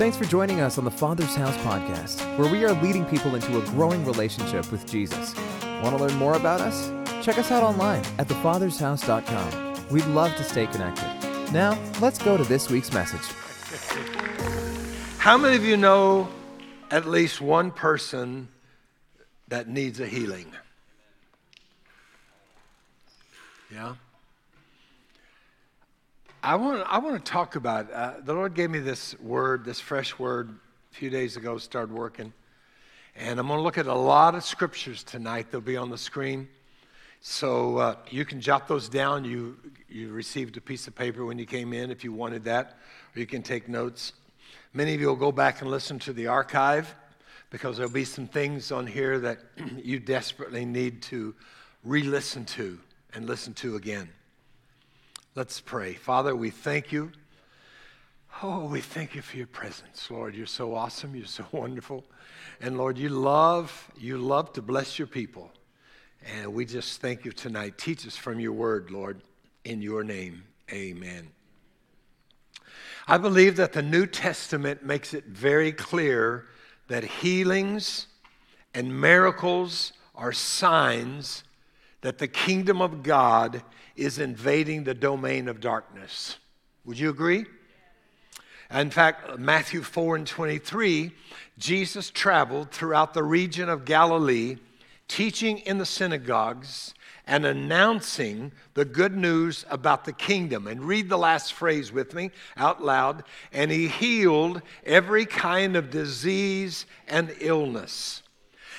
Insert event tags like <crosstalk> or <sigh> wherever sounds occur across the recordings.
Thanks for joining us on the Father's House podcast, where we are leading people into a growing relationship with Jesus. Want to learn more about us? Check us out online at thefathershouse.com. We'd love to stay connected. Now, let's go to this week's message. How many of you know at least one person that needs a healing? Yeah? I want, I want to talk about, uh, the Lord gave me this word, this fresh word, a few days ago, started working. And I'm going to look at a lot of scriptures tonight. They'll be on the screen. So uh, you can jot those down. You, you received a piece of paper when you came in if you wanted that, or you can take notes. Many of you will go back and listen to the archive because there'll be some things on here that <clears throat> you desperately need to re listen to and listen to again. Let's pray. Father, we thank you. Oh, we thank you for your presence, Lord. You're so awesome. You're so <laughs> wonderful. And Lord, you love, you love to bless your people. And we just thank you tonight. Teach us from your word, Lord, in your name. Amen. I believe that the New Testament makes it very clear that healings and miracles are signs that the kingdom of God is invading the domain of darkness. Would you agree? In fact, Matthew 4 and 23, Jesus traveled throughout the region of Galilee, teaching in the synagogues and announcing the good news about the kingdom. And read the last phrase with me out loud. And he healed every kind of disease and illness.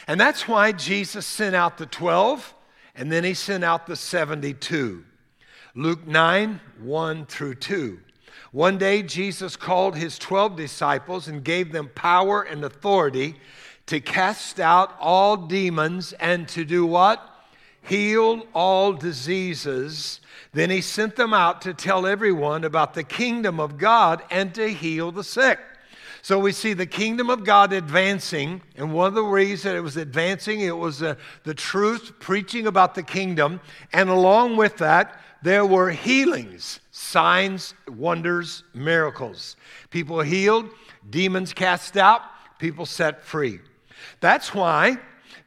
And that's why Jesus sent out the 12 and then he sent out the 72. Luke 9, 1 through 2. One day, Jesus called his 12 disciples and gave them power and authority to cast out all demons and to do what? Heal all diseases. Then he sent them out to tell everyone about the kingdom of God and to heal the sick. So we see the kingdom of God advancing, and one of the reasons it was advancing, it was uh, the truth, preaching about the kingdom, and along with that, there were healings, signs, wonders, miracles. People healed, demons cast out, people set free. That's why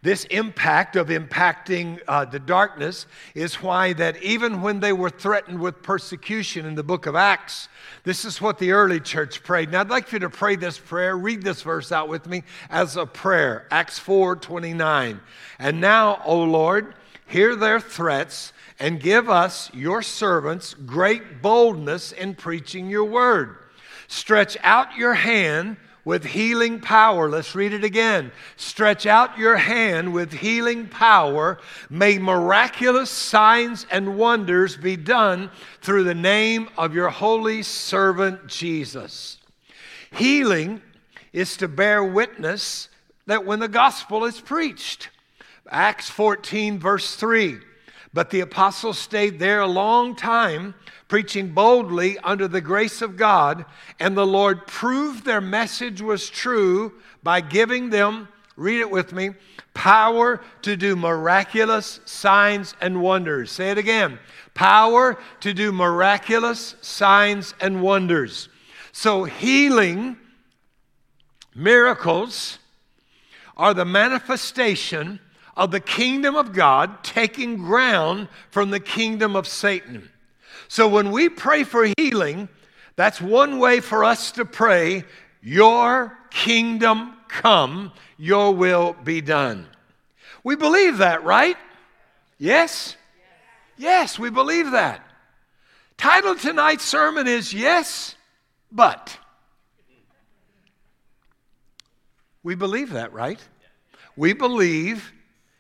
this impact of impacting uh, the darkness is why that even when they were threatened with persecution in the book of Acts, this is what the early church prayed. Now I'd like you to pray this prayer. Read this verse out with me as a prayer. Acts 4 29. And now, O Lord, hear their threats and give us, your servants, great boldness in preaching your word. Stretch out your hand with healing power. Let's read it again. Stretch out your hand with healing power. May miraculous signs and wonders be done through the name of your holy servant Jesus. Healing is to bear witness that when the gospel is preached. Acts 14, verse 3. But the apostles stayed there a long time, preaching boldly under the grace of God, and the Lord proved their message was true by giving them, read it with me, power to do miraculous signs and wonders. Say it again power to do miraculous signs and wonders. So, healing, miracles, are the manifestation of the kingdom of God taking ground from the kingdom of Satan. So when we pray for healing, that's one way for us to pray, Your kingdom come, Your will be done. We believe that, right? Yes? Yes, we believe that. Title tonight's sermon is Yes, but. We believe that, right? We believe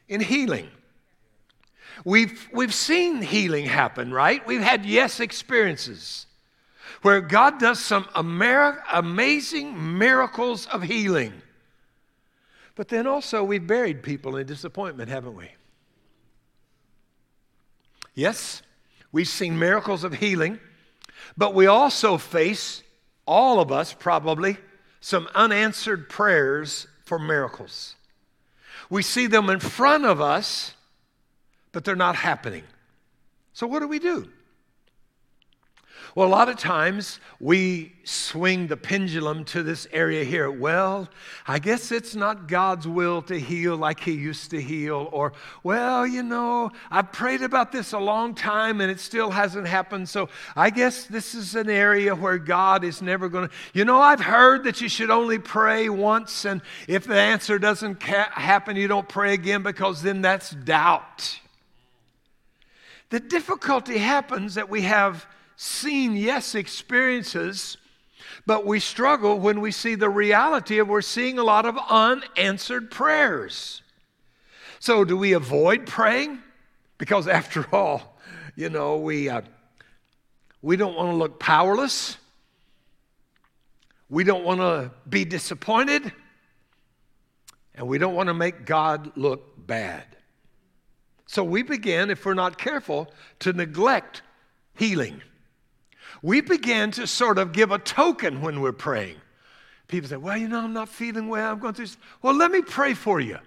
in healing. We've, we've seen healing happen, right? We've had yes experiences where God does some amer- amazing miracles of healing. But then also, we've buried people in disappointment, haven't we? Yes, we've seen miracles of healing, but we also face, all of us probably, some unanswered prayers for miracles. We see them in front of us, but they're not happening. So, what do we do? Well, a lot of times we swing the pendulum to this area here. Well, I guess it's not God's will to heal like He used to heal. Or, well, you know, I've prayed about this a long time and it still hasn't happened. So I guess this is an area where God is never going to. You know, I've heard that you should only pray once, and if the answer doesn't ca- happen, you don't pray again because then that's doubt. The difficulty happens that we have seen, yes, experiences, but we struggle when we see the reality of we're seeing a lot of unanswered prayers. So, do we avoid praying? Because after <laughs> all, you know, we, uh, we don't want to look powerless. We don't want to be disappointed. And we don't want to make God look bad. So we begin, if we're not careful, to neglect healing we begin to sort of give a token when we're praying. People say, Well, you know, I'm not feeling well. I'm going through. This. Well, let me pray for you.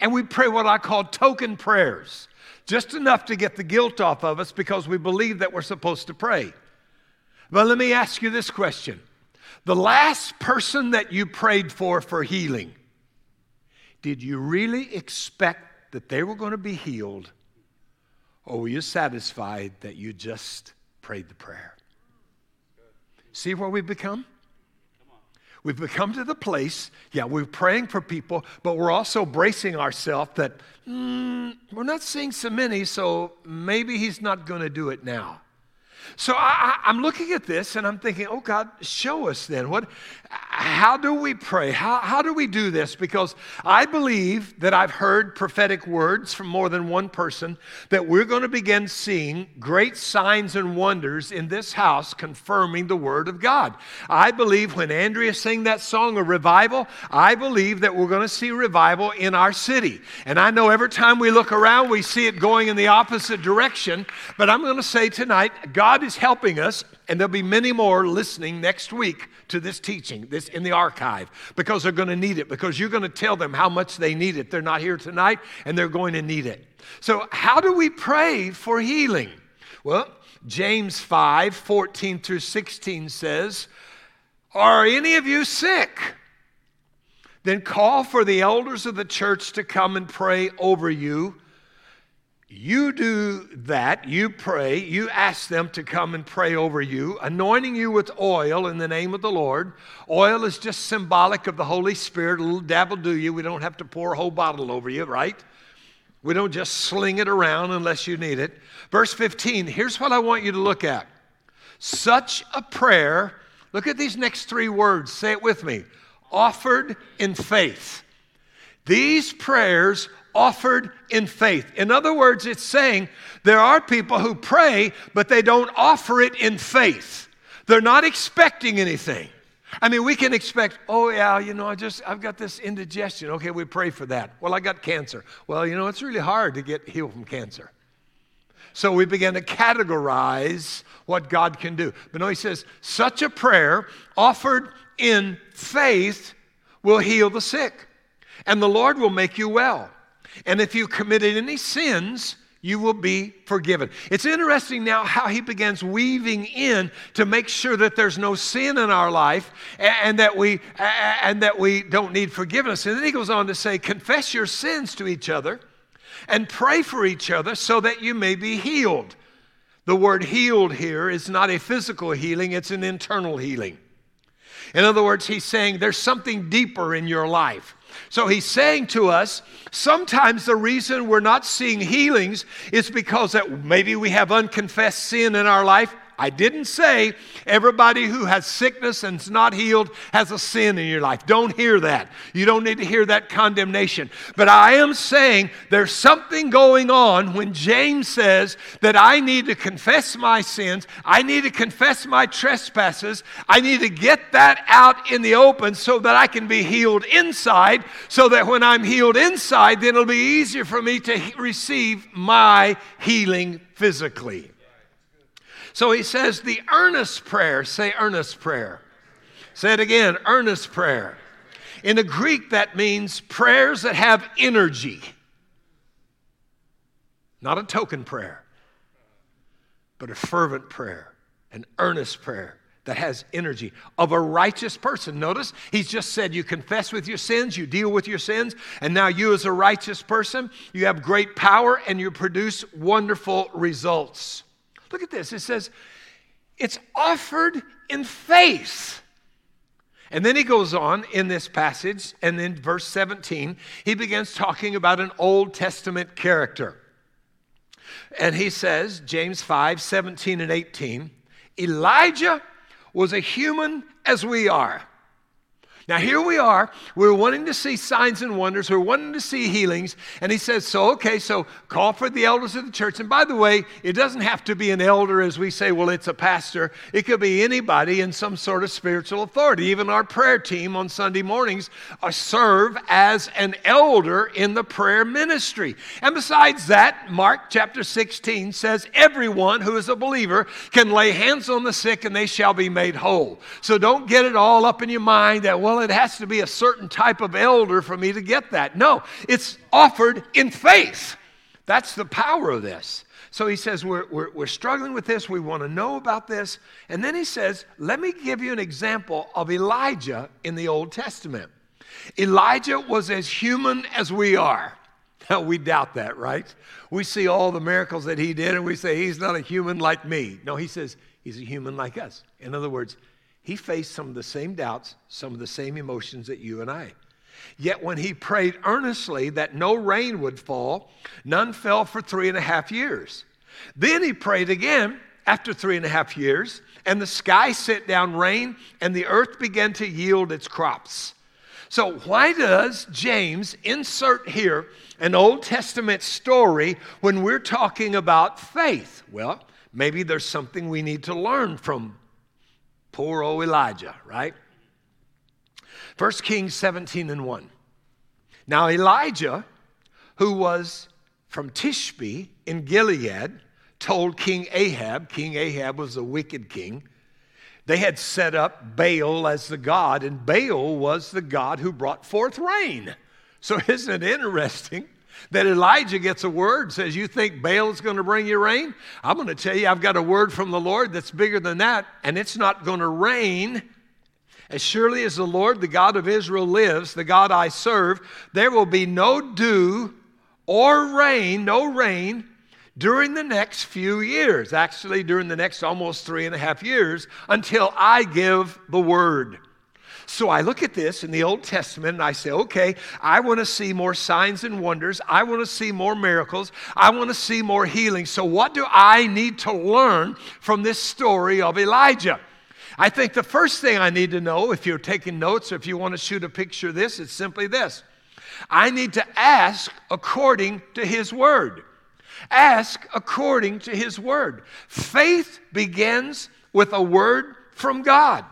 And we pray what I call token prayers, just enough to get the guilt off of us because we believe that we're supposed to pray. But let me ask you this question The last person that you prayed for for healing, did you really expect that they were going to be healed? Or were you satisfied that you just prayed the prayer? See where we've become? We've become to the place, yeah, we're praying for people, but we're also bracing ourselves that mm, we're not seeing so many, so maybe he's not going to do it now. So I, am looking at this and I'm thinking, oh God, show us then. What, how do we pray? How, how do we do this? Because I believe that I've heard prophetic words from more than one person that we're going to begin seeing great signs and wonders in this house confirming the Word of God. I believe when Andrea sang that song of revival, I believe that we're going to see revival in our city. And I know every time we look around, we see it going in the opposite direction. But I'm going to say tonight, God is helping us and there'll be many more listening next week to this teaching, this in the archive, because they're going to need it, because you're going to tell them how much they need it. They're not here tonight, and they're going to need it. So, how do we pray for healing? Well, James 5 14 through 16 says, Are any of you sick? Then call for the elders of the church to come and pray over you you do that, you pray, you ask them to come and pray over you, anointing you with oil in the name of the Lord. Oil is just symbolic of the Holy Spirit. A little dab will do you. We don't have to pour a whole bottle over you, right? We don't just sling it around unless you need it. Verse 15, here's what I want you to look at. Such a prayer, look at these next three words, say it with me offered in faith. These prayers offered in faith. In other words, it's saying there are people who pray, but they don't offer it in faith. They're not expecting anything. I mean, we can expect, oh yeah, you know, I just I've got this indigestion. Okay, we pray for that. Well, I got cancer. Well, you know, it's really hard to get healed from cancer. So we began to categorize what God can do. But no, he says, such a prayer offered in faith will heal the sick, and the Lord will make you well. And if you committed any sins, you will be forgiven. It's interesting now how he begins weaving in to make sure that there's no sin in our life and, that we and that we don't need forgiveness. And then he goes on to say, confess your sins to each other and pray for each other so that you may be healed. The word healed here is not a physical healing, it's an internal healing. In other words, he's saying there's something deeper in your life. So he's saying to us, sometimes the reason we're not seeing healings is because that maybe we have unconfessed sin in our life. I didn't say everybody who has sickness and is not healed has a sin in your life. Don't hear that. You don't need to hear that condemnation. But I am saying there's something going on when James says that I need to confess my sins, I need to confess my trespasses, I need to get that out in the open so that I can be healed inside, so that when I'm healed inside, then it'll be easier for me to receive my healing physically. So he says the earnest prayer, say earnest prayer. Say it again, earnest prayer. In the Greek, that means prayers that have energy, not a token prayer, but a fervent prayer. an earnest prayer that has energy of a righteous person. Notice he's just said you confess with your sins, you deal with your sins, and now you, as a righteous person, you have great power and you produce wonderful results. Look at this. It says, it's offered in faith. And then he goes on in this passage, and in verse 17, he begins talking about an Old Testament character. And he says, James 5 17 and 18, Elijah was a human as we are. Now, here we are. We're wanting to see signs and wonders. We're wanting to see healings. And he says, So, okay, so call for the elders of the church. And by the way, it doesn't have to be an elder as we say, well, it's a pastor. It could be anybody in some sort of spiritual authority. Even our prayer team on Sunday mornings uh, serve as an elder in the prayer ministry. And besides that, Mark chapter 16 says, Everyone who is a believer can lay hands on the sick and they shall be made whole. So don't get it all up in your mind that, well, it has to be a certain type of elder for me to get that. No, it's offered in faith. That's the power of this. So he says, we're, we're, we're struggling with this. We want to know about this. And then he says, Let me give you an example of Elijah in the Old Testament. Elijah was as human as we are. Now, we doubt that, right? We see all the miracles that he did and we say, He's not a human like me. No, he says, He's a human like us. In other words, he faced some of the same doubts, some of the same emotions that you and I. Yet when he prayed earnestly that no rain would fall, none fell for three and a half years. Then he prayed again after three and a half years, and the sky sent down rain, and the earth began to yield its crops. So, why does James insert here an Old Testament story when we're talking about faith? Well, maybe there's something we need to learn from Poor old Elijah, right? 1 Kings 17 and 1. Now, Elijah, who was from Tishbe in Gilead, told King Ahab, King Ahab was a wicked king, they had set up Baal as the god, and Baal was the god who brought forth rain. So, isn't it interesting? That Elijah gets a word, says, You think Baal is going to bring you rain? I'm going to tell you, I've got a word from the Lord that's bigger than that, and it's not going to rain. As surely as the Lord, the God of Israel, lives, the God I serve, there will be no dew or rain, no rain, during the next few years. Actually, during the next almost three and a half years, until I give the word. So I look at this in the Old Testament and I say, okay, I want to see more signs and wonders. I want to see more miracles. I want to see more healing. So, what do I need to learn from this story of Elijah? I think the first thing I need to know, if you're taking notes or if you want to shoot a picture of this, it's simply this I need to ask according to His Word. Ask according to His Word. Faith begins with a word from God.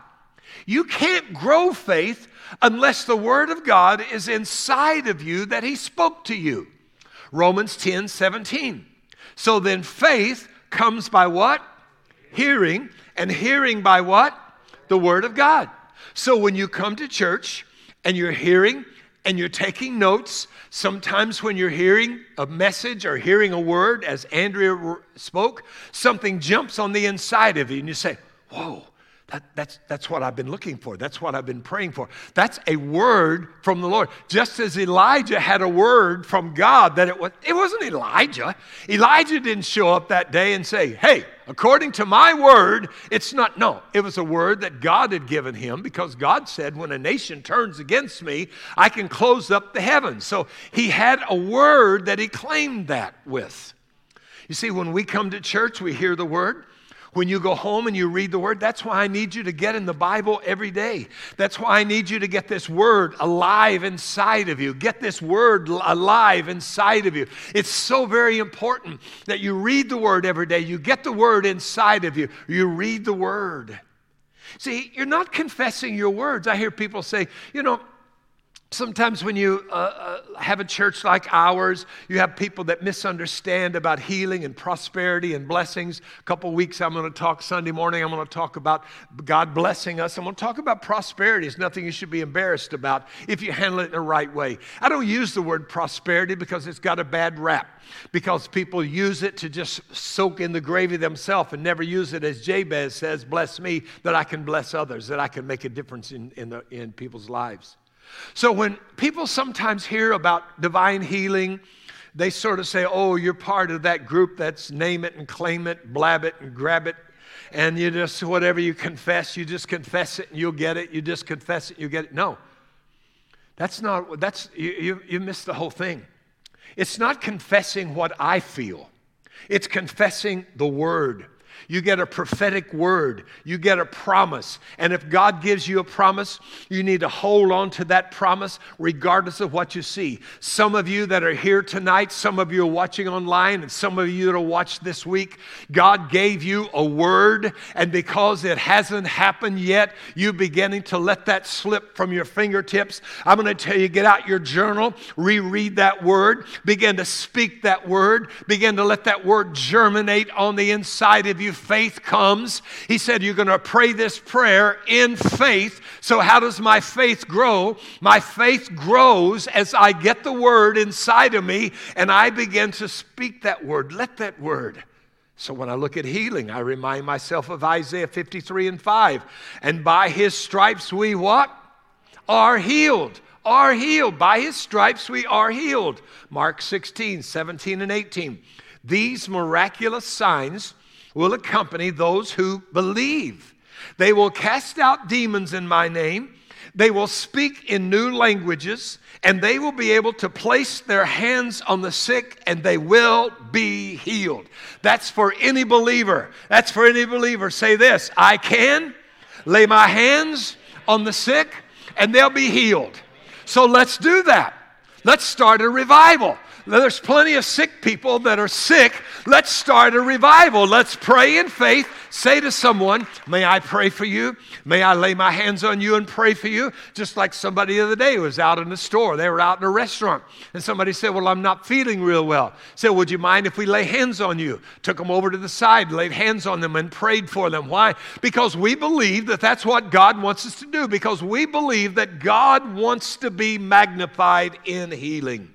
You can't grow faith unless the Word of God is inside of you that He spoke to you. Romans 10 17. So then faith comes by what? Hearing, and hearing by what? The Word of God. So when you come to church and you're hearing and you're taking notes, sometimes when you're hearing a message or hearing a word, as Andrea spoke, something jumps on the inside of you and you say, Whoa, that, that's, that's what I've been looking for. That's what I've been praying for. That's a word from the Lord. Just as Elijah had a word from God that it was, it wasn't Elijah. Elijah didn't show up that day and say, Hey, according to my word, it's not. No, it was a word that God had given him because God said, When a nation turns against me, I can close up the heavens. So he had a word that he claimed that with. You see, when we come to church, we hear the word. When you go home and you read the word, that's why I need you to get in the Bible every day. That's why I need you to get this word alive inside of you. Get this word alive inside of you. It's so very important that you read the word every day. You get the word inside of you. You read the word. See, you're not confessing your words. I hear people say, you know, Sometimes, when you uh, uh, have a church like ours, you have people that misunderstand about healing and prosperity and blessings. A couple weeks, I'm going to talk Sunday morning. I'm going to talk about God blessing us. I'm going to talk about prosperity. It's nothing you should be embarrassed about if you handle it in the right way. I don't use the word prosperity because it's got a bad rap, because people use it to just soak in the gravy themselves and never use it as Jabez says, Bless me, that I can bless others, that I can make a difference in, in, the, in people's lives. So when people sometimes hear about divine healing, they sort of say, oh, you're part of that group that's name it and claim it, blab it and grab it. And you just, whatever you confess, you just confess it and you'll get it. You just confess it, you get it. No. That's not, that's, you, you, you missed the whole thing. It's not confessing what I feel, it's confessing the word. You get a prophetic word. You get a promise. And if God gives you a promise, you need to hold on to that promise regardless of what you see. Some of you that are here tonight, some of you are watching online, and some of you that will watch this week, God gave you a word, and because it hasn't happened yet, you're beginning to let that slip from your fingertips. I'm going to tell you get out your journal, reread that word, begin to speak that word, begin to let that word germinate on the inside of you you faith comes. He said, You're going to pray this prayer in faith. So, how does my faith grow? My faith grows as I get the word inside of me and I begin to speak that word. Let that word. So when I look at healing, I remind myself of Isaiah 53 and 5. And by his stripes we what? Are healed. Are healed. By his stripes we are healed. Mark 16, 17, and 18. These miraculous signs will accompany those who believe. They will cast out demons in my name. They will speak in new languages, and they will be able to place their hands on the sick, and they will be healed. That's for any believer. That's for any believer. Say this I can lay my hands on the sick, and they'll be healed. So let's do that. Let's start a revival. There's plenty of sick people that are sick. Let's start a revival. Let's pray in faith. Say to someone, May I pray for you? May I lay my hands on you and pray for you? Just like somebody the other day was out in the store. They were out in a restaurant. And somebody said, Well, I'm not feeling real well. Said, Would you mind if we lay hands on you? Took them over to the side, laid hands on them, and prayed for them. Why? Because we believe that that's what God wants us to do, because we believe that God wants to be magnified in healing.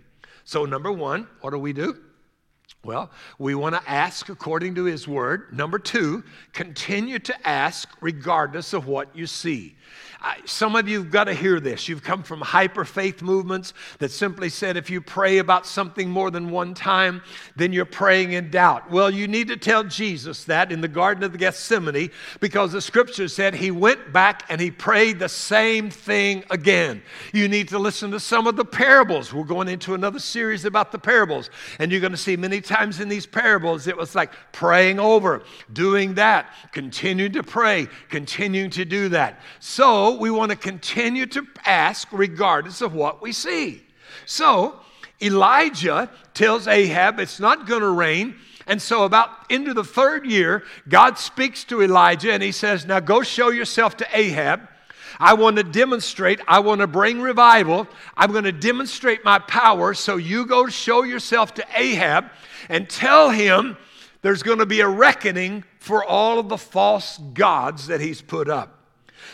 So, number one, what do we do? Well, we want to ask according to His Word. Number two, continue to ask regardless of what you see. I, some of you have got to hear this. You've come from hyper faith movements that simply said if you pray about something more than one time, then you're praying in doubt. Well, you need to tell Jesus that in the Garden of the Gethsemane because the scripture said he went back and he prayed the same thing again. You need to listen to some of the parables. We're going into another series about the parables, and you're going to see many times in these parables it was like praying over, doing that, continuing to pray, continuing to do that. So, we want to continue to ask regardless of what we see. So Elijah tells Ahab it's not going to rain. And so, about into the third year, God speaks to Elijah and he says, Now go show yourself to Ahab. I want to demonstrate, I want to bring revival. I'm going to demonstrate my power. So, you go show yourself to Ahab and tell him there's going to be a reckoning for all of the false gods that he's put up.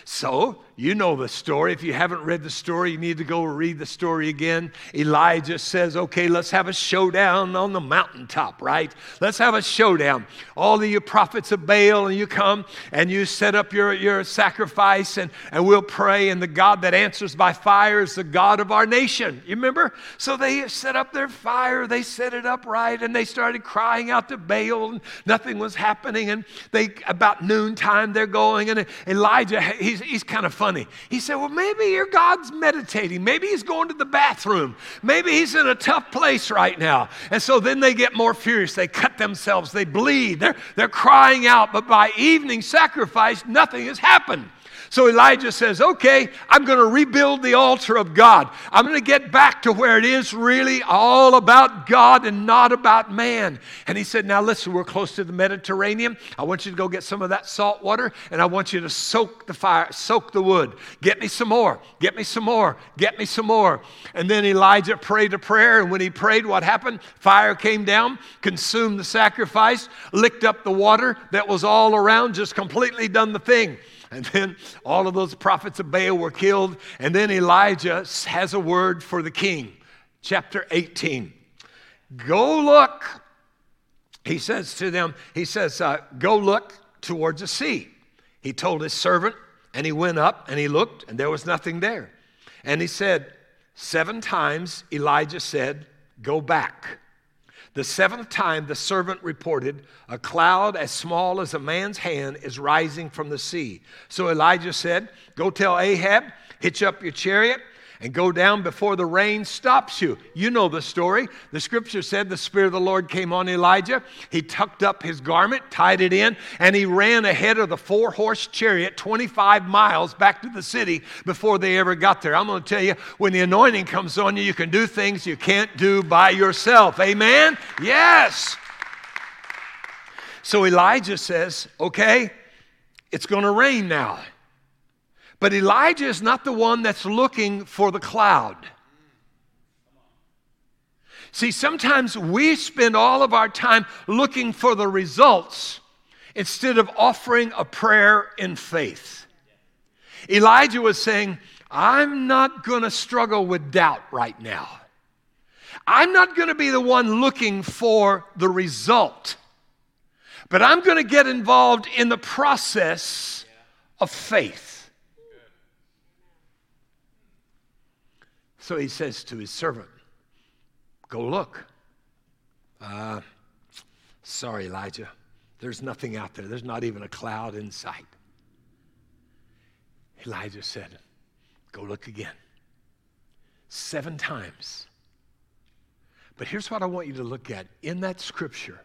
So, you know the story. If you haven't read the story, you need to go read the story again. Elijah says, Okay, let's have a showdown on the mountaintop, right? Let's have a showdown. All of you prophets of Baal, and you come and you set up your, your sacrifice, and, and we'll pray. And the God that answers by fire is the God of our nation. You remember? So they set up their fire, they set it up right, and they started crying out to Baal, and nothing was happening. And they, about noontime, they're going, and Elijah, he's, he's kind of funny. He said, Well, maybe your God's meditating. Maybe he's going to the bathroom. Maybe he's in a tough place right now. And so then they get more furious. They cut themselves. They bleed. They're, they're crying out. But by evening sacrifice, nothing has happened. So Elijah says, Okay, I'm going to rebuild the altar of God. I'm going to get back to where it is really all about God and not about man. And he said, Now listen, we're close to the Mediterranean. I want you to go get some of that salt water and I want you to soak the fire, soak the wood. Get me some more, get me some more, get me some more. And then Elijah prayed a prayer. And when he prayed, what happened? Fire came down, consumed the sacrifice, licked up the water that was all around, just completely done the thing. And then all of those prophets of Baal were killed. And then Elijah has a word for the king. Chapter 18. Go look. He says to them, he says, uh, go look towards the sea. He told his servant, and he went up and he looked, and there was nothing there. And he said, Seven times Elijah said, Go back. The seventh time, the servant reported, A cloud as small as a man's hand is rising from the sea. So Elijah said, Go tell Ahab, hitch up your chariot and go down before the rain stops you. You know the story. The scripture said the Spirit of the Lord came on Elijah. He tucked up his garment, tied it in, and he ran ahead of the four horse chariot 25 miles back to the city before they ever got there. I'm going to tell you, when the anointing comes on you, you can do things you can't do by yourself. Amen? Yes. So Elijah says, okay, it's going to rain now. But Elijah is not the one that's looking for the cloud. See, sometimes we spend all of our time looking for the results instead of offering a prayer in faith. Elijah was saying, I'm not going to struggle with doubt right now. I'm not going to be the one looking for the result, but I'm going to get involved in the process of faith. So he says to his servant, Go look. Uh, sorry, Elijah. There's nothing out there. There's not even a cloud in sight. Elijah said, Go look again. Seven times. But here's what I want you to look at in that scripture,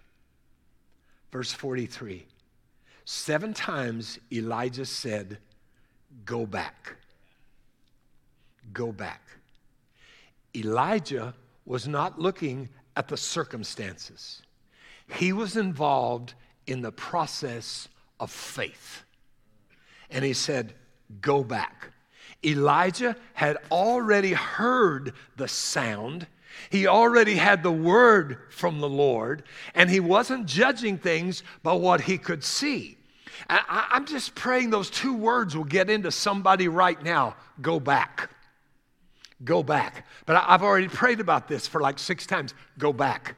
verse 43. Seven times Elijah said, Go back. Go back. Elijah was not looking at the circumstances, he was involved in the process of faith. And he said, Go back. Elijah had already heard the sound. He already had the word from the Lord, and he wasn't judging things by what he could see. I, am just praying those two words will get into somebody right now go back. Go back. But I've already prayed about this for like six times. Go back.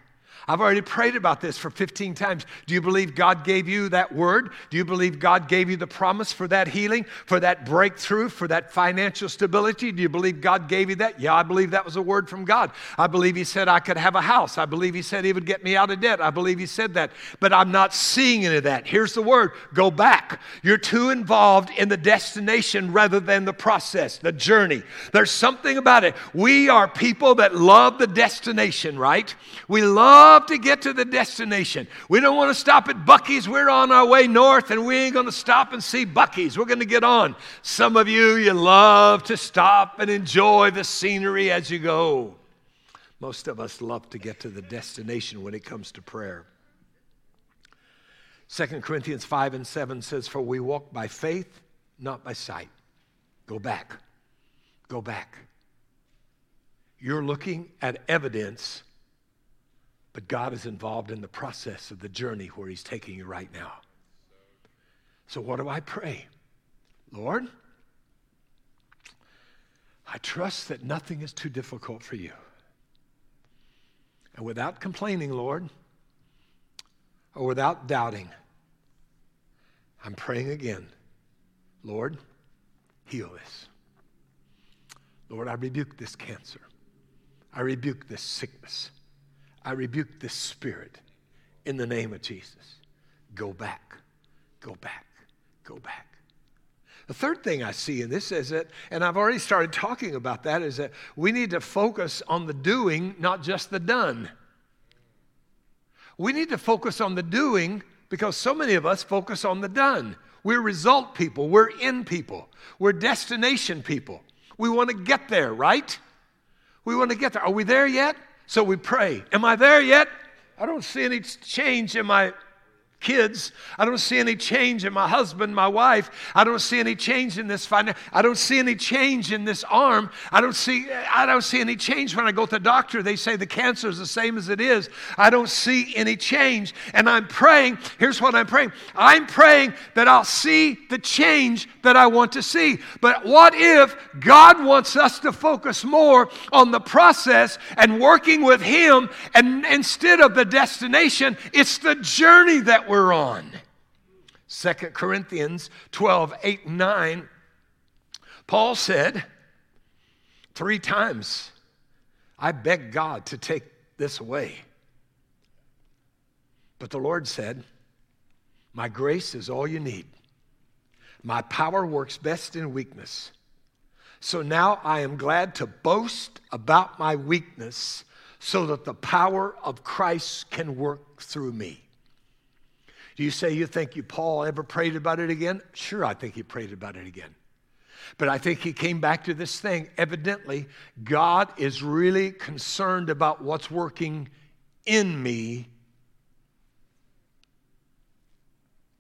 I've already prayed about this for 15 times. Do you believe God gave you that word? Do you believe God gave you the promise for that healing, for that breakthrough, for that financial stability? Do you believe God gave you that? Yeah, I believe that was a word from God. I believe He said I could have a house. I believe He said He would get me out of debt. I believe He said that. But I'm not seeing any of that. Here's the word go back. You're too involved in the destination rather than the process, the journey. There's something about it. We are people that love the destination, right? We love love to get to the destination. We don't want to stop at Buc-ee's. We're on our way north and we ain't going to stop and see Buc-ee's. We're going to get on. Some of you, you love to stop and enjoy the scenery as you go. Most of us love to get to the destination when it comes to prayer. 2 Corinthians 5 and 7 says, For we walk by faith, not by sight. Go back. Go back. You're looking at evidence but God is involved in the process of the journey where He's taking you right now. So, what do I pray? Lord, I trust that nothing is too difficult for you. And without complaining, Lord, or without doubting, I'm praying again. Lord, heal this. Lord, I rebuke this cancer. I rebuke this sickness. I rebuke this spirit in the name of Jesus. Go back, go back, go back. The third thing I see in this is that, and I've already started talking about that, is that we need to focus on the doing, not just the done. We need to focus on the doing because so many of us focus on the done. We're result people. We're in people. We're destination people. We want to get there, right? We want to get there. Are we there yet? So we pray. Am I there yet? I don't see any change in my kids. I don't see any change in my husband, my wife. I don't see any change in this finance. I don't see any change in this arm. I don't see I don't see any change when I go to the doctor. They say the cancer is the same as it is. I don't see any change. And I'm praying. Here's what I'm praying. I'm praying that I'll see the change that I want to see. But what if God wants us to focus more on the process and working with him and instead of the destination, it's the journey that we're on. 2 Corinthians 12, 8, and 9, Paul said three times, I beg God to take this away. But the Lord said, My grace is all you need. My power works best in weakness. So now I am glad to boast about my weakness so that the power of Christ can work through me. Do you say you think you Paul ever prayed about it again? Sure, I think he prayed about it again. But I think he came back to this thing. Evidently, God is really concerned about what's working in me.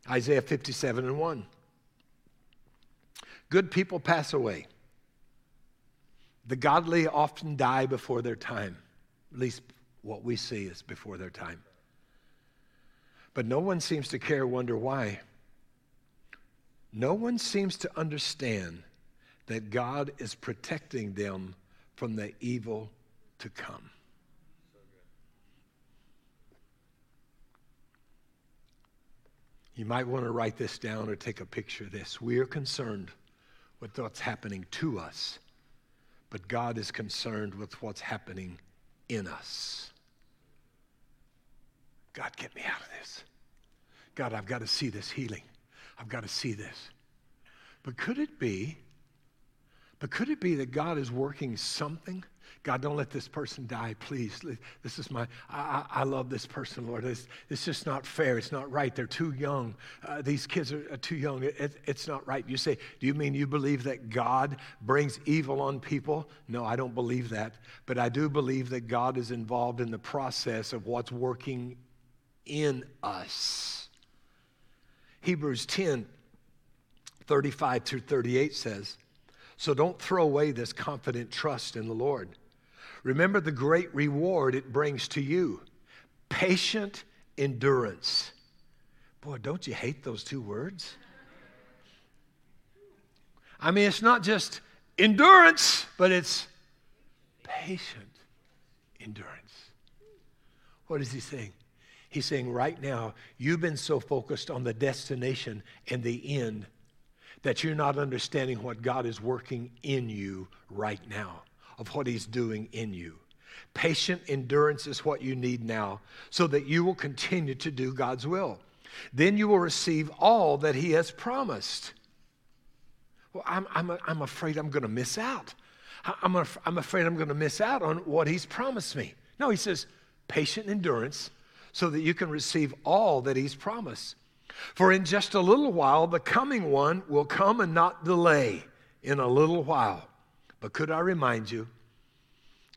Isaiah 57 and 1. Good people pass away. The godly often die before their time. At least what we see is before their time. But no one seems to care, wonder why. No one seems to understand that God is protecting them from the evil to come. You might want to write this down or take a picture of this. We are concerned with what's happening to us, but God is concerned with what's happening in us. God, get me out of this. God, I've got to see this healing. I've got to see this. But could it be, but could it be that God is working something? God, don't let this person die, please. This is my, I, I love this person, Lord. It's, it's just not fair. It's not right. They're too young. Uh, these kids are, are too young. It, it, it's not right. You say, Do you mean you believe that God brings evil on people? No, I don't believe that. But I do believe that God is involved in the process of what's working in us. Hebrews 10 35 through 38 says, So don't throw away this confident trust in the Lord. Remember the great reward it brings to you patient endurance. Boy, don't you hate those two words? I mean, it's not just endurance, but it's patient endurance. What is he saying? He's saying, right now, you've been so focused on the destination and the end that you're not understanding what God is working in you right now, of what He's doing in you. Patient endurance is what you need now so that you will continue to do God's will. Then you will receive all that He has promised. Well, I'm, I'm, I'm afraid I'm going to miss out. I'm, I'm afraid I'm going to miss out on what He's promised me. No, He says, patient endurance so that you can receive all that He's promised. For in just a little while, the coming one will come and not delay in a little while. But could I remind you,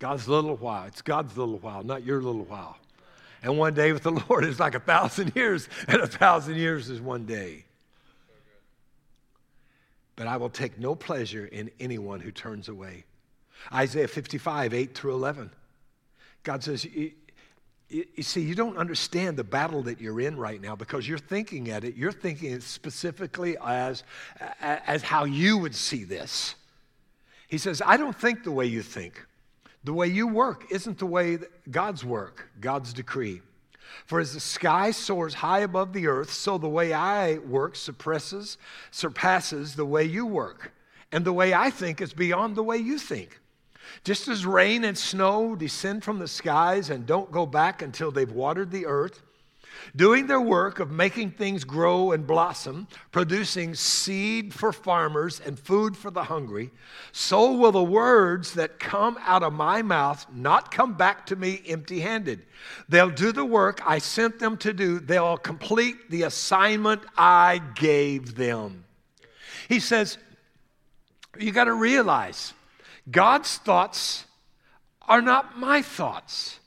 God's little while, it's God's little while, not your little while. And one day with the <laughs> Lord is like a thousand years, and a thousand years is one day. But I will take no pleasure in anyone who turns away. Isaiah 55, 8 through 11. God says, you see, you don't understand the battle that you're in right now because you're thinking at it, you're thinking it specifically as, as how you would see this. He says, I don't think the way you think. The way you work isn't the way God's work, God's decree. For as the sky soars high above the earth, so the way I work suppresses, surpasses the way you work. And the way I think is beyond the way you think. Just as rain and snow descend from the skies and don't go back until they've watered the earth doing their work of making things grow and blossom, producing seed for farmers and food for the hungry, so will the words that come out of my mouth not come back to me empty handed. They'll do the work I sent them to do, they'll complete the assignment I gave them. He says, You got to realize God's thoughts are not my thoughts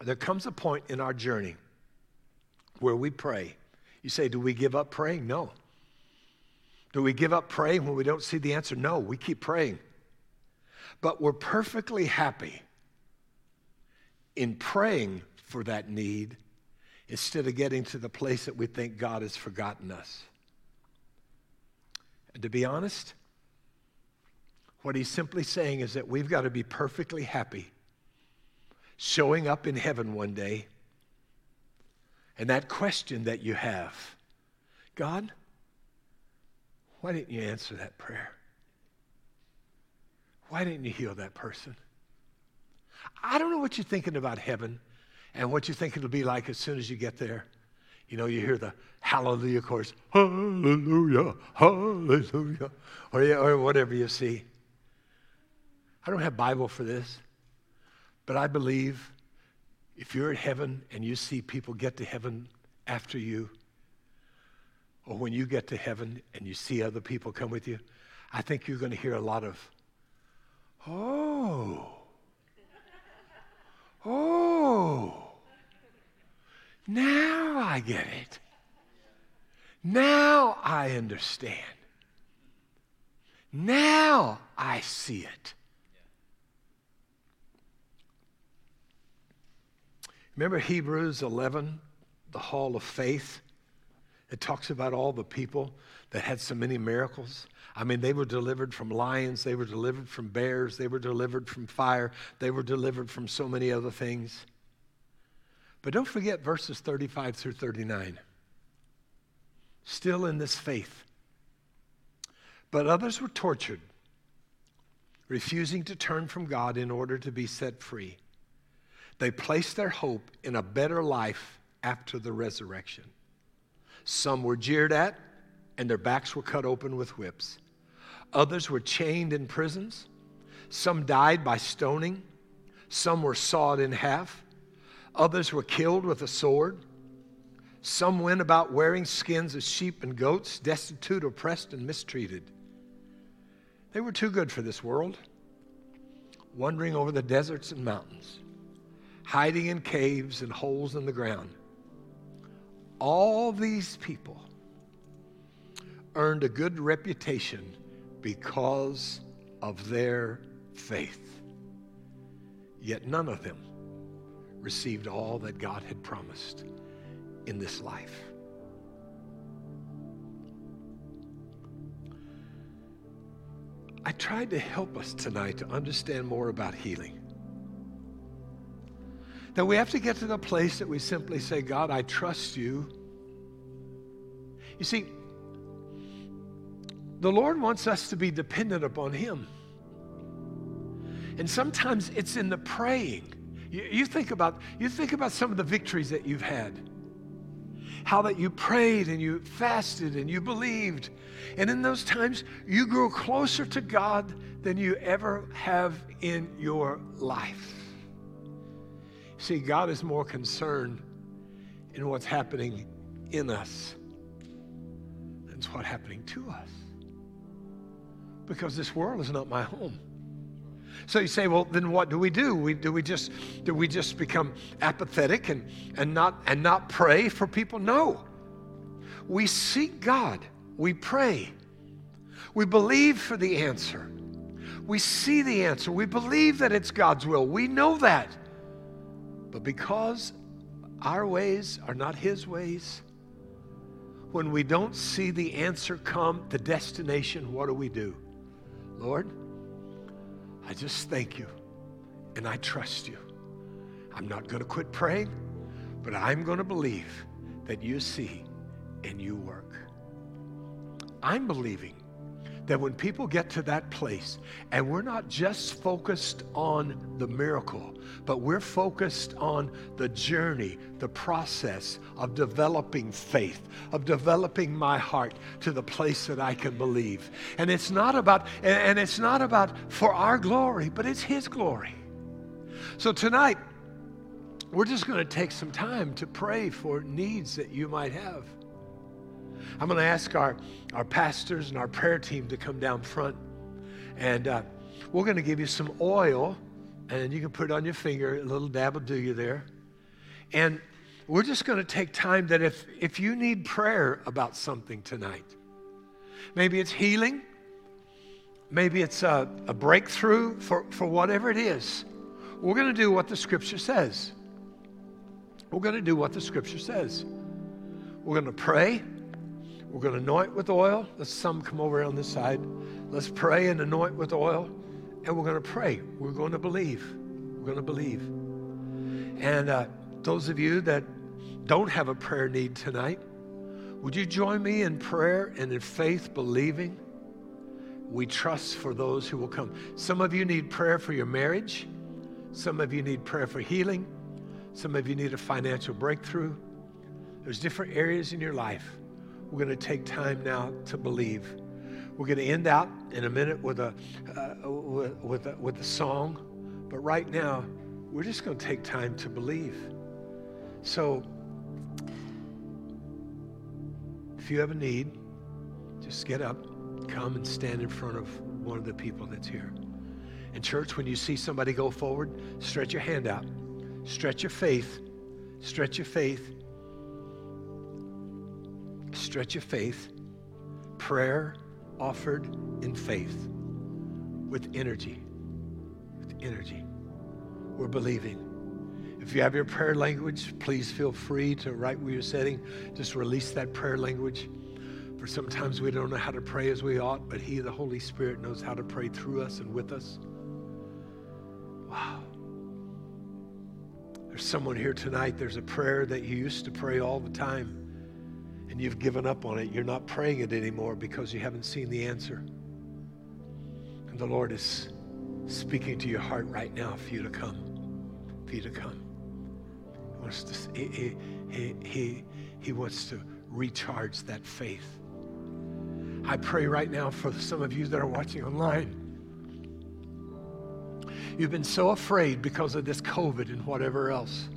there comes a point in our journey where we pray. You say, Do we give up praying? No. Do we give up praying when we don't see the answer? No, we keep praying. But we're perfectly happy in praying for that need instead of getting to the place that we think God has forgotten us. And to be honest, what he's simply saying is that we've got to be perfectly happy showing up in heaven one day and that question that you have God, why didn't you answer that prayer? Why didn't you heal that person? I don't know what you're thinking about heaven and what you think it'll be like as soon as you get there. You know, you hear the hallelujah chorus, hallelujah, hallelujah, or, or whatever you see. I don't have Bible for this. But I believe if you're in heaven and you see people get to heaven after you, or when you get to heaven and you see other people come with you, I think you're going to hear a lot of, oh, oh, now I get it. Now I understand. Now I see it. Remember Hebrews 11, the hall of faith? It talks about all the people that had so many miracles. I mean, they were delivered from lions, they were delivered from bears, they were delivered from fire, they were delivered from so many other things. But don't forget verses 35 through 39. Still in this faith. But others were tortured, refusing to turn from God in order to be set free. They placed their hope in a better life after the resurrection. Some were jeered at, and their backs were cut open with whips. Others were chained in prisons. Some died by stoning. Some were sawed in half. Others were killed with a sword. Some went about wearing skins of sheep and goats, destitute, oppressed, and mistreated. They were too good for this world, wandering over the deserts and mountains hiding in caves and holes in the ground. All these people earned a good reputation because of their faith. Yet none of them received all that God had promised in this life. I tried to help us tonight to understand more about healing. That we have to get to the place that we simply say, God, I trust you. You see, the Lord wants us to be dependent upon Him. And sometimes it's in the praying. You, you, think about, you think about some of the victories that you've had. How that you prayed and you fasted and you believed. And in those times, you grew closer to God than you ever have in your life. See, God is more concerned in what's happening in us than what's happening to us. Because this world is not my home. So you say, well, then what do we do? We, do we just do we just become apathetic and, and not and not pray for people? No. We seek God. We pray. We believe for the answer. We see the answer. We believe that it's God's will. We know that. But because our ways are not His ways, when we don't see the answer come, the destination, what do we do? Lord, I just thank you and I trust you. I'm not going to quit praying, but I'm going to believe that you see and you work. I'm believing that when people get to that place and we're not just focused on the miracle, but we're focused on the journey, the process of developing faith, of developing my heart to the place that I can believe. And it's not about and it's not about for our glory, but it's his glory. So tonight we're just going to take some time to pray for needs that you might have. I'm going to ask our, our pastors and our prayer team to come down front. And uh, we're going to give you some oil, and you can put it on your finger. A little dab will do you there. And we're just going to take time that if, if you need prayer about something tonight, maybe it's healing, maybe it's a, a breakthrough for, for whatever it is, we're going to do what the scripture says. We're going to do what the scripture says. We're going to pray. We're going to anoint with oil. Let's some come over on this side. Let's pray and anoint with oil. And we're going to pray. We're going to believe. We're going to believe. And uh, those of you that don't have a prayer need tonight, would you join me in prayer and in faith, believing? We trust for those who will come. Some of you need prayer for your marriage. Some of you need prayer for healing. Some of you need a financial breakthrough. There's different areas in your life. We're going to take time now to believe. We're going to end out in a minute with a, uh, with, with, a, with a song. But right now, we're just going to take time to believe. So, if you have a need, just get up, come and stand in front of one of the people that's here. In church, when you see somebody go forward, stretch your hand out. Stretch your faith. Stretch your faith. Stretch of faith. Prayer offered in faith with energy. With energy. We're believing. If you have your prayer language, please feel free to, right where you're sitting, just release that prayer language. For sometimes we don't know how to pray as we ought, but He, the Holy Spirit, knows how to pray through us and with us. Wow. There's someone here tonight, there's a prayer that you used to pray all the time, and you've given up on it. You're not praying it anymore because you haven't seen the answer. And the Lord is speaking to your heart right now for you to come, for you to come. He wants to, he, he, he, he wants to recharge that faith. I pray right now for some of you that are watching online You've been so afraid because of this COVID and whatever else.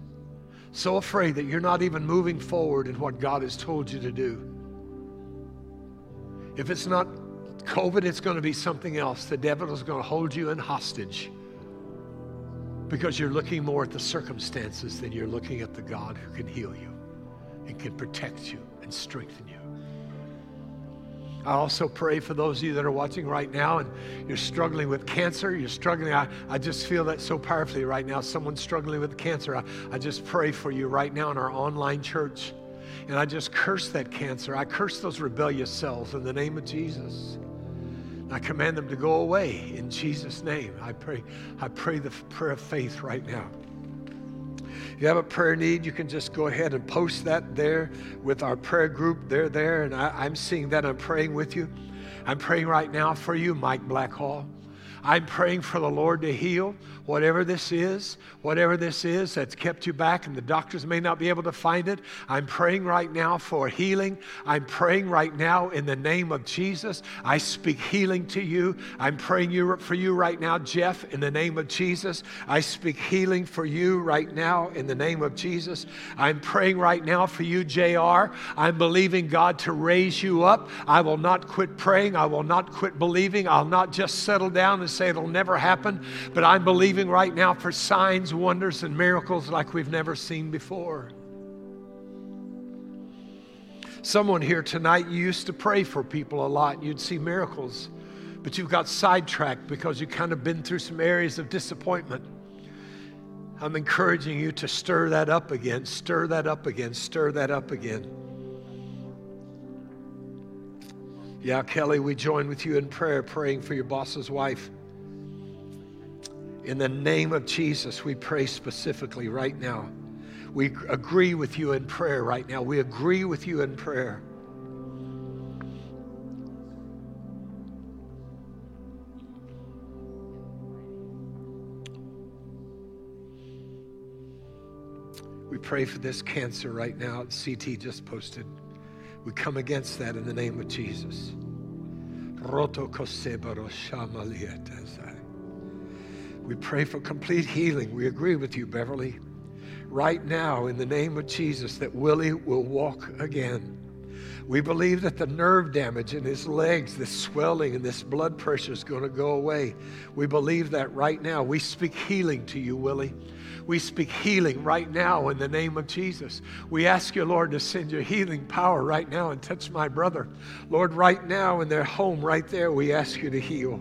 So afraid that you're not even moving forward in what God has told you to do. If it's not COVID, it's going to be something else. The devil is going to hold you in hostage because you're looking more at the circumstances than you're looking at the God who can heal you and can protect you and strengthen you. I also pray for those of you that are watching right now and you're struggling with cancer. You're struggling. I, I just feel that so powerfully right now. Someone's struggling with cancer. I, I just pray for you right now in our online church. And I just curse that cancer. I curse those rebellious cells in the name of Jesus. I command them to go away in Jesus' name. I pray, I pray the prayer of faith right now. If you have a prayer need, you can just go ahead and post that there with our prayer group. They're there, and I, am seeing that. I'm praying with you. I'm praying right now for you, Mike Blackhall. I'm praying for the Lord to heal whatever this is, whatever this is that's kept you back, and the doctors may not be able to find it. I'm praying right now for healing. I'm praying right now in the name of Jesus. I speak healing to you. I'm praying you, for you right now, Jeff, in the name of Jesus. I speak healing for you right now in the name of Jesus. I'm praying right now for you, JR. I'm believing God to raise you up. I will not quit praying. I will not quit believing. I'll not just settle down and say it'll never happen, but I'm believing right now for signs, wonders, and miracles like we've never seen before. Someone here tonight, you used to pray for people a lot, you'd see miracles, but you've got sidetracked because you've kind of been through some areas of disappointment. I'm encouraging you to stir that up again, stir that up again, stir that up again. Yeah, Kelly, we join with you in prayer, praying for your boss's wife. In the name of Jesus, we pray specifically right now. We agree with you in prayer right now. We agree with you in prayer. We pray for this cancer right now. CT just posted. We come against that in the name of Jesus. Roto we pray for complete healing. We agree with you, Beverly. Right now, in the name of Jesus, that Willie will walk again. We believe that the nerve damage in his legs, this swelling and this blood pressure is going to go away. We believe that right now. We speak healing to you, Willie. We speak healing right now in the name of Jesus. We ask you, Lord, to send your healing power right now and touch my brother. Lord, right now in their home, right there, we ask you to heal.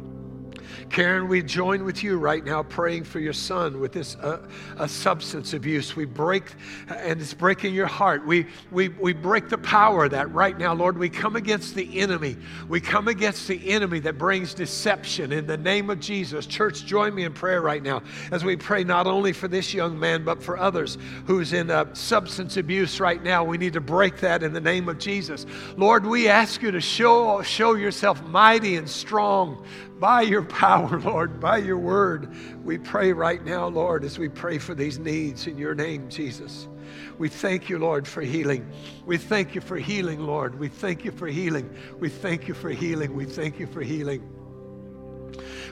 Karen, we join with you right now praying for your son with this uh, substance abuse. We break, and it's breaking your heart. We, we, we break the power of that right now, Lord. We come against the enemy. We come against the enemy that brings deception in the name of Jesus. Church, join me in prayer right now as we pray not only for this young man, but for others who's in uh, substance abuse right now. We need to break that in the name of Jesus. Lord, we ask you to show, show yourself mighty and strong by your power, Lord, by your word. We pray right now, Lord, as we pray for these needs in your name, Jesus. We thank you, Lord, for healing. We thank you for healing, Lord. We thank you for healing. We thank you for healing. We thank you for healing.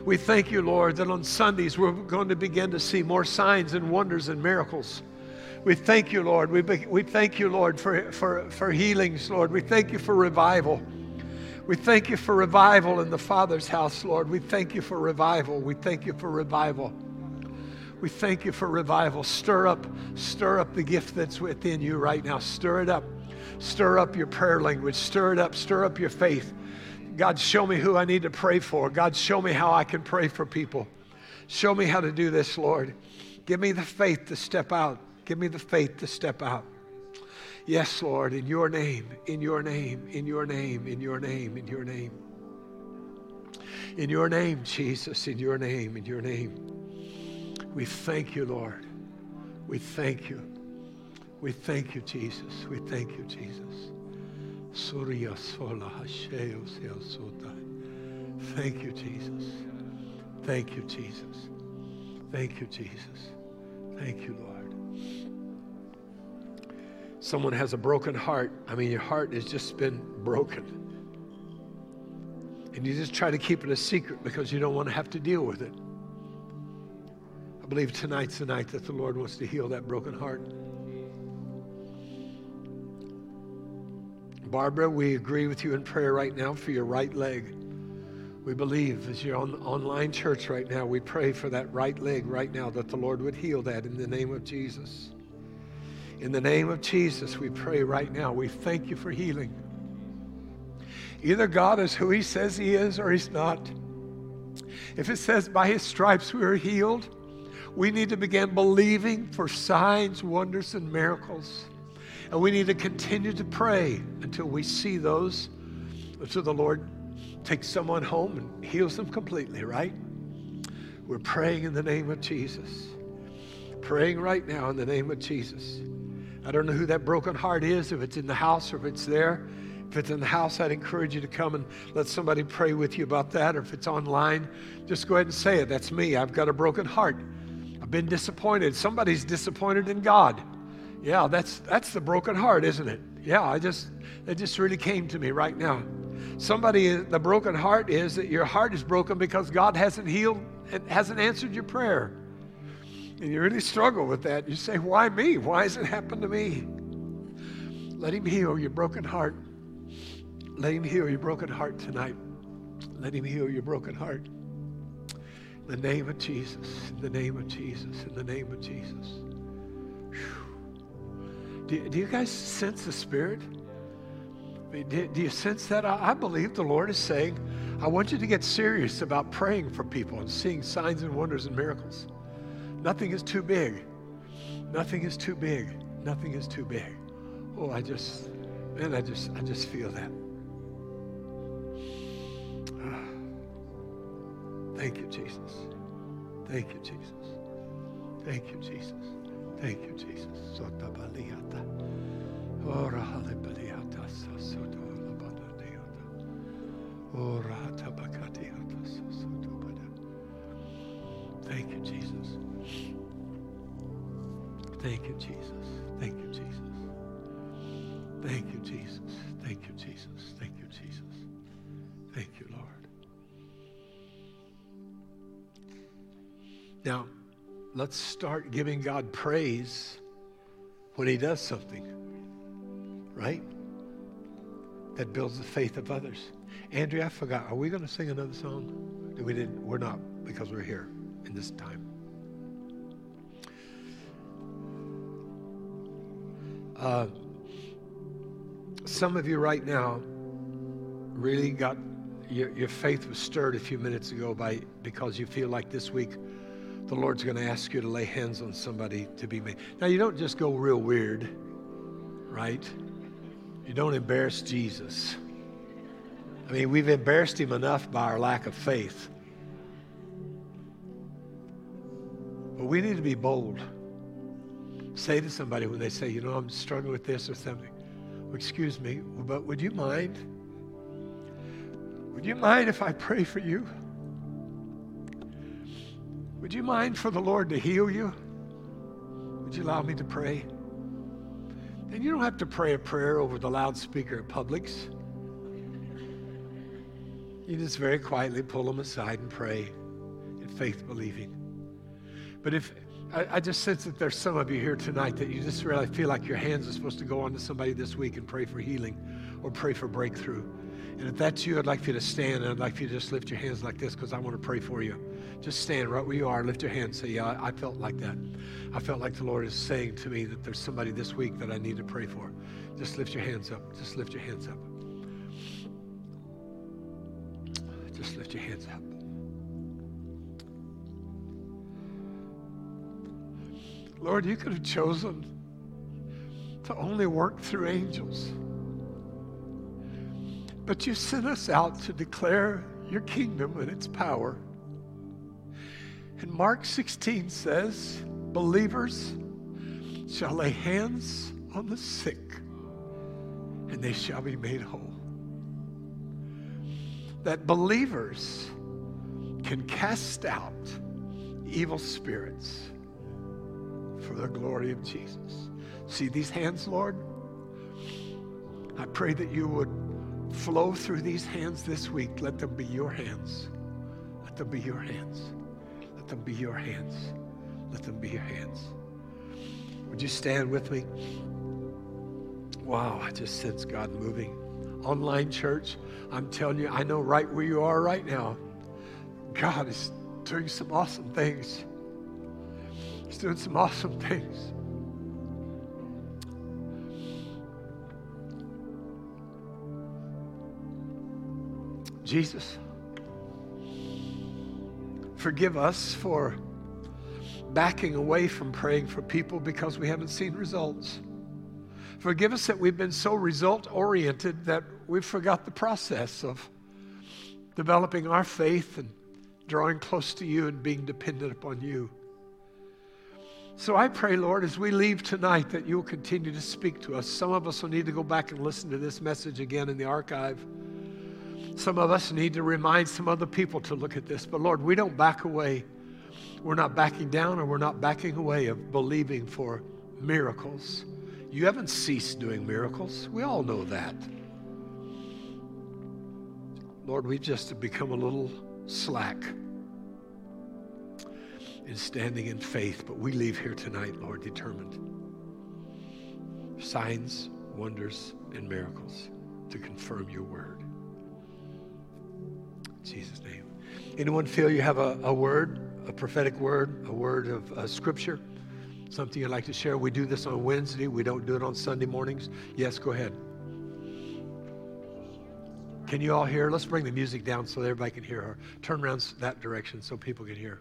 We thank you, Lord, that on Sundays we're going to begin to see more signs and wonders and miracles. We thank you, Lord. We, be, we thank you, Lord, for, for, for healings, Lord. We thank you for revival. We thank you for revival in the Father's house, Lord. We thank you for revival. We thank you for revival. We thank you for revival. Stir up, stir up the gift that's within you right now. Stir it up. Stir up your prayer language. Stir it up. Stir up your faith. God, show me who I need to pray for. God, show me how I can pray for people. Show me how to do this, Lord. Give me the faith to step out. Give me the faith to step out. Yes, Lord, in your name, in your name, in your name, in your name, in your name. In your name, Jesus, in your name, in your name. We thank you, Lord. We thank you. We thank you, Jesus. We thank you, Jesus. Surya sola Thank you, Jesus. Thank you, Jesus. Thank you, Jesus. Thank you, Lord someone has a broken heart, I mean, your heart has just been broken. And you just try to keep it a secret because you don't want to have to deal with it. I believe tonight's the night that the Lord wants to heal that broken heart. Barbara, we agree with you in prayer right now for your right leg. We believe as you're on online church right now, we pray for that right leg right now that the Lord would heal that in the name of Jesus. In the name of Jesus, we pray right now. We thank you for healing. Either God is who He says He is or He's not. If it says by His stripes we are healed, we need to begin believing for signs, wonders, and miracles. And we need to continue to pray until we see those, until the Lord takes someone home and heals them completely, right? We're praying in the name of Jesus. Praying right now in the name of Jesus. I don't know who that broken heart is, if it's in the house or if it's there. If it's in the house, I'd encourage you to come and let somebody pray with you about that. Or if it's online, just go ahead and say it. That's me. I've got a broken heart. I've been disappointed. Somebody's disappointed in God. Yeah, that's that's the broken heart, isn't it? Yeah, I just it just really came to me right now. Somebody the broken heart is that your heart is broken because God hasn't healed and hasn't answered your prayer and you really struggle with that, you say, Why me? Why has it happened to me? Let Him heal your broken heart. Let Him heal your broken heart tonight. Let Him heal your broken heart. In the name of Jesus, in the name of Jesus, in the name of Jesus. Do, do you guys sense the Spirit? Do, do you sense that? I, I believe the Lord is saying, I want you to get serious about praying for people and seeing signs and wonders and miracles. Nothing is too big. Nothing is too big. Nothing is too big. Oh, I just, man, I just, I just feel that. <sighs> Thank you, Jesus. Thank you, Jesus. Thank you, Jesus. Thank you, Jesus. Sota baliata. Ora halibaliata sasoto labadadiata. Ora tabakatiata. Thank you, Jesus. Thank you, Jesus. Thank you, Jesus. Thank you, Jesus. Thank you, Jesus. Thank you, Jesus. Thank you, Lord. Now, let's start giving God praise when He does something, right? That builds the faith of others. Andrea, I forgot. Are we going to sing another song? We didn't. We're not because we're here in this time. Uh, some of you right now really got your, your faith was stirred a few minutes ago by because you feel like this week the Lord's going to ask you to lay hands on somebody to be made. Now you don't just go real weird, right? You don't embarrass Jesus. I mean, we've embarrassed him enough by our lack of faith. But we need to be bold. Say to somebody when they say, you know, I'm struggling with this or something. Well, excuse me, but would you mind? Would you mind if I pray for you? Would you mind for the Lord to heal you? Would you allow me to pray? Then you don't have to pray a prayer over the loudspeaker at Publix. You just very quietly pull them aside and pray in faith believing. But if I, I, just sense that there's some of you here tonight that you just really feel like your hands are supposed to go on to somebody this week and pray for healing or pray for breakthrough. And if that's you, I'd like for you to stand and I'd like for you to just lift your hands like this because I want to pray for you. Just stand right where you are, lift your hands, say, Yeah, I, I felt like that. I felt like the Lord is saying to me that there's somebody this week that I need to pray for. Just lift your hands up. Just lift your hands up. Just lift your hands up. Lord, you could have chosen to only work through angels. But you sent us out to declare your kingdom and its power. And Mark 16 says, believers shall lay hands on the sick and they shall be made whole that believers can cast out evil spirits for the glory of Jesus. See these hands, Lord? I pray that you would flow through these hands this week. Let them be your hands. Let them be your hands. Let them be your hands. Let them be your hands. Would you stand with me? Wow, I just sense God moving online church, I'm telling you, I know right where you are right now. God is doing some awesome things. He's doing some awesome things. Jesus, forgive us for backing away from praying for people because we haven't seen results. Forgive us that we've been so result oriented that we've forgot the process of developing our faith and drawing close to you and being dependent upon you. So I pray, Lord, as we leave tonight, that you'll continue to speak to us. Some of us will need to go back and listen to this message again in the archive. Some of us need to remind some other people to look at this. But Lord, we don't back away. We're not backing down or we're not backing away of believing for miracles. You haven't ceased doing miracles. We all know that. Lord, we've just become a little slack in standing in faith, but we leave here tonight, Lord, determined. Signs, wonders, and miracles to confirm your word. In Jesus' name. Anyone feel you have a, a word, a prophetic word, a word of uh, scripture? Something you'd like to share? We do this on Wednesday. We don't do it on Sunday mornings. Yes, go ahead. Can you all hear? Let's bring the music down so everybody can hear her. Turn around that direction so people can hear.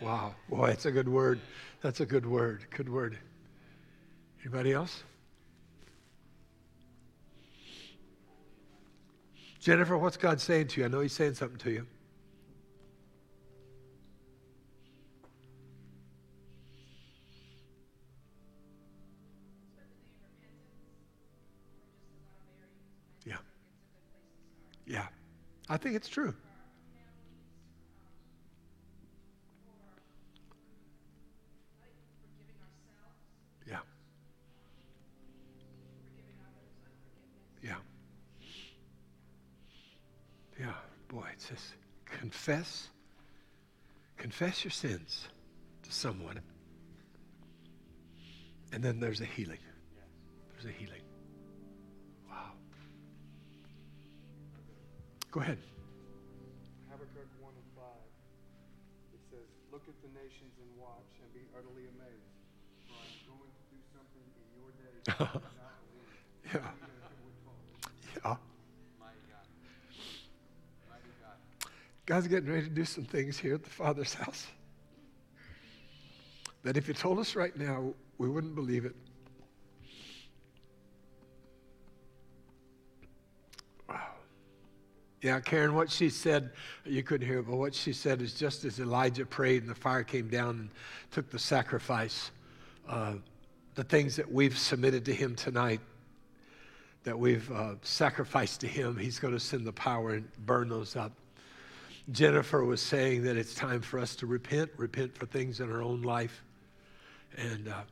Wow. Boy, that's a good word. That's a good word. Good word. Anybody else? Jennifer, what's God saying to you? I know He's saying something to you. Yeah. Yeah. I think it's true. Boy, it says confess. Confess your sins to someone. And then there's a healing. There's a healing. Wow. Go ahead. Habakkuk 1 and 5. It says, Look at the nations and watch and be utterly amazed. For I'm going to do something in your days that you did not believe. Yeah. Even if it were told. Yeah. Mighty God. Mighty God. God's getting ready to do some things here at the Father's house that if you told us right now, we wouldn't believe it. Wow. Yeah, Karen, what she said, you couldn't hear, but what she said is just as Elijah prayed and the fire came down and took the sacrifice, uh, the things that we've submitted to Him tonight, that we've uh, sacrificed to Him, He's going to send the power and burn those up. Jennifer was saying that it's time for us to repent, repent for things in our own life. And uh,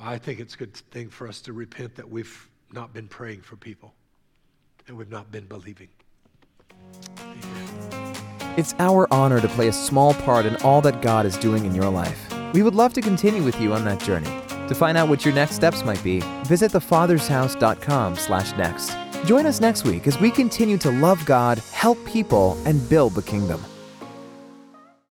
I think it's a good thing for us to repent that we've not been praying for people and we've not been believing. Amen. It's our honor to play a small part in all that God is doing in your life. We would love to continue with you on that journey. To find out what your next steps might be, visit thefathershouse.com/next. Join us next week as we continue to love God, help people, and build the kingdom.